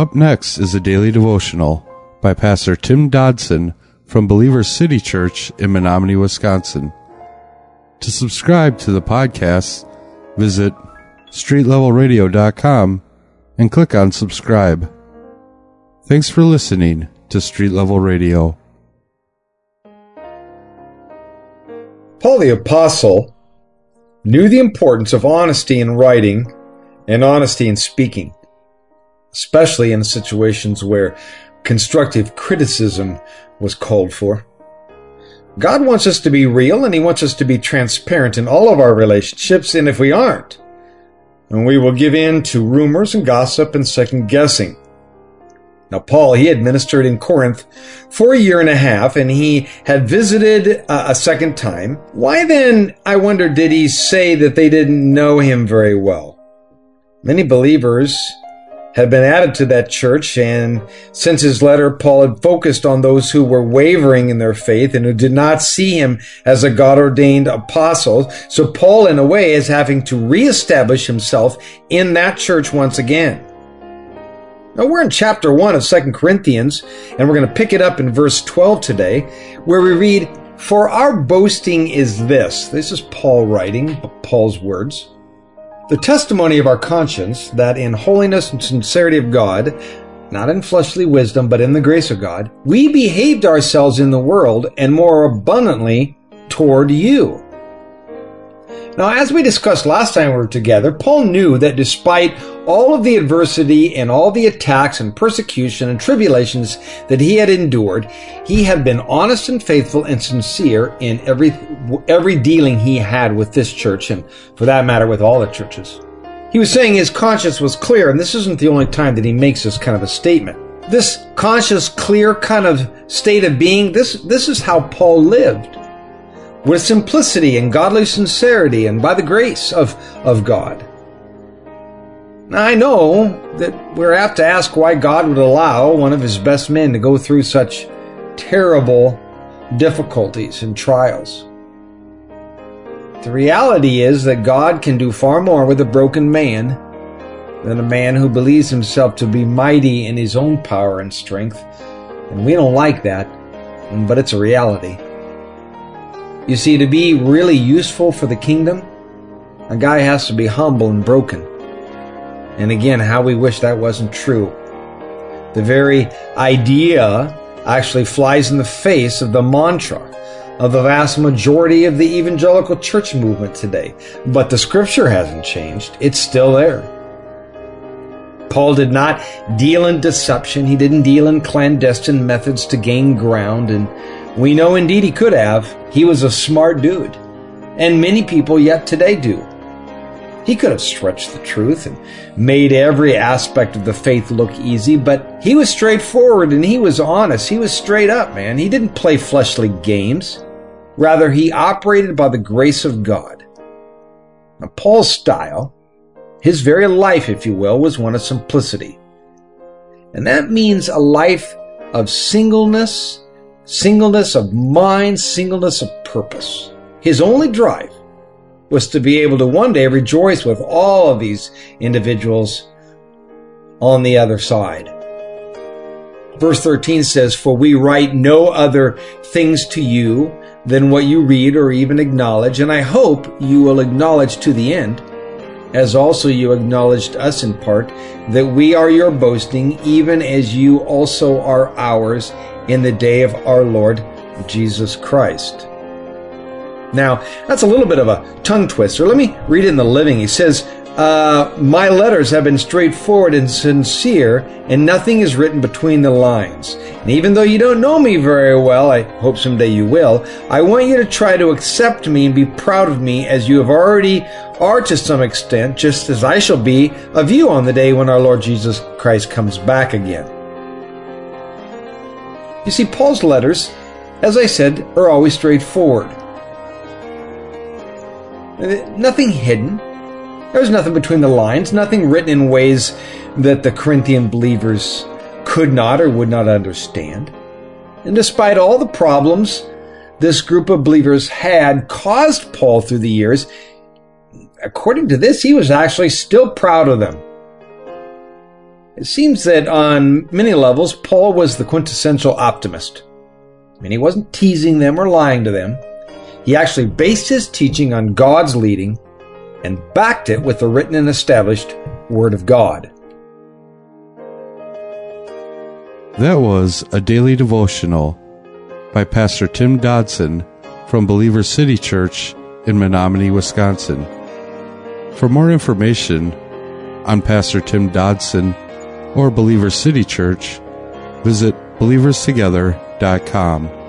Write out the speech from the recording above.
Up next is a daily devotional by Pastor Tim Dodson from Believers City Church in Menomonie, Wisconsin. To subscribe to the podcast, visit streetlevelradio.com and click on subscribe. Thanks for listening to Street Level Radio. Paul the Apostle knew the importance of honesty in writing and honesty in speaking, especially in situations where constructive criticism was called for. God wants us to be real and He wants us to be transparent in all of our relationships, and if we aren't, and we will give in to rumors and gossip and second guessing. Now, Paul, he had ministered in Corinth for a year and a half and he had visited uh, a second time. Why then, I wonder, did he say that they didn't know him very well? Many believers had been added to that church, and since his letter, Paul had focused on those who were wavering in their faith and who did not see him as a God ordained apostle. So Paul, in a way, is having to reestablish himself in that church once again. Now we're in chapter 1 of Second Corinthians, and we're going to pick it up in verse 12 today, where we read, For our boasting is this. This is Paul writing, Paul's words. The testimony of our conscience that in holiness and sincerity of God, not in fleshly wisdom, but in the grace of God, we behaved ourselves in the world and more abundantly toward you. Now, as we discussed last time we were together, Paul knew that despite all of the adversity and all the attacks and persecution and tribulations that he had endured, he had been honest and faithful and sincere in every, every dealing he had with this church and for that matter with all the churches. He was saying his conscience was clear, and this isn't the only time that he makes this kind of a statement. This conscious, clear kind of state of being, this, this is how Paul lived with simplicity and godly sincerity and by the grace of, of God. Now, I know that we're apt to ask why God would allow one of his best men to go through such terrible difficulties and trials. The reality is that God can do far more with a broken man than a man who believes himself to be mighty in his own power and strength. And we don't like that, but it's a reality. You see, to be really useful for the kingdom, a guy has to be humble and broken. And again, how we wish that wasn't true. The very idea actually flies in the face of the mantra of the vast majority of the evangelical church movement today. But the scripture hasn't changed. It's still there. Paul did not deal in deception. He didn't deal in clandestine methods to gain ground and we know indeed he could have. He was a smart dude. And many people yet today do. He could have stretched the truth and made every aspect of the faith look easy, but he was straightforward and he was honest. He was straight up, man. He didn't play fleshly games. Rather, he operated by the grace of God. Now, Paul's style, his very life, if you will, was one of simplicity. And that means a life of singleness singleness of mind, singleness of purpose. His only drive was to be able to one day rejoice with all of these individuals on the other side. Verse 13 says, For we write no other things to you than what you read or even acknowledge, and I hope you will acknowledge to the end, as also you acknowledged us in part, that we are your boasting, even as you also are ours in the day of our Lord Jesus Christ. Now, that's a little bit of a tongue twister. Let me read in the living. He says, uh, My letters have been straightforward and sincere, and nothing is written between the lines. And even though you don't know me very well, I hope someday you will, I want you to try to accept me and be proud of me as you have already are to some extent, just as I shall be of you on the day when our Lord Jesus Christ comes back again. You see, Paul's letters, as I said, are always straightforward. Nothing hidden. There was nothing between the lines, nothing written in ways that the Corinthian believers could not or would not understand. And despite all the problems this group of believers had caused Paul through the years, according to this, he was actually still proud of them. It seems that on many levels, Paul was the quintessential optimist. I mean, he wasn't teasing them or lying to them. He actually based his teaching on God's leading and backed it with the written and established Word of God. That was a daily devotional by Pastor Tim Dodson from Believers City Church in Menomonie, Wisconsin. For more information on Pastor Tim Dodson or Believers City Church, visit believerstogether.com.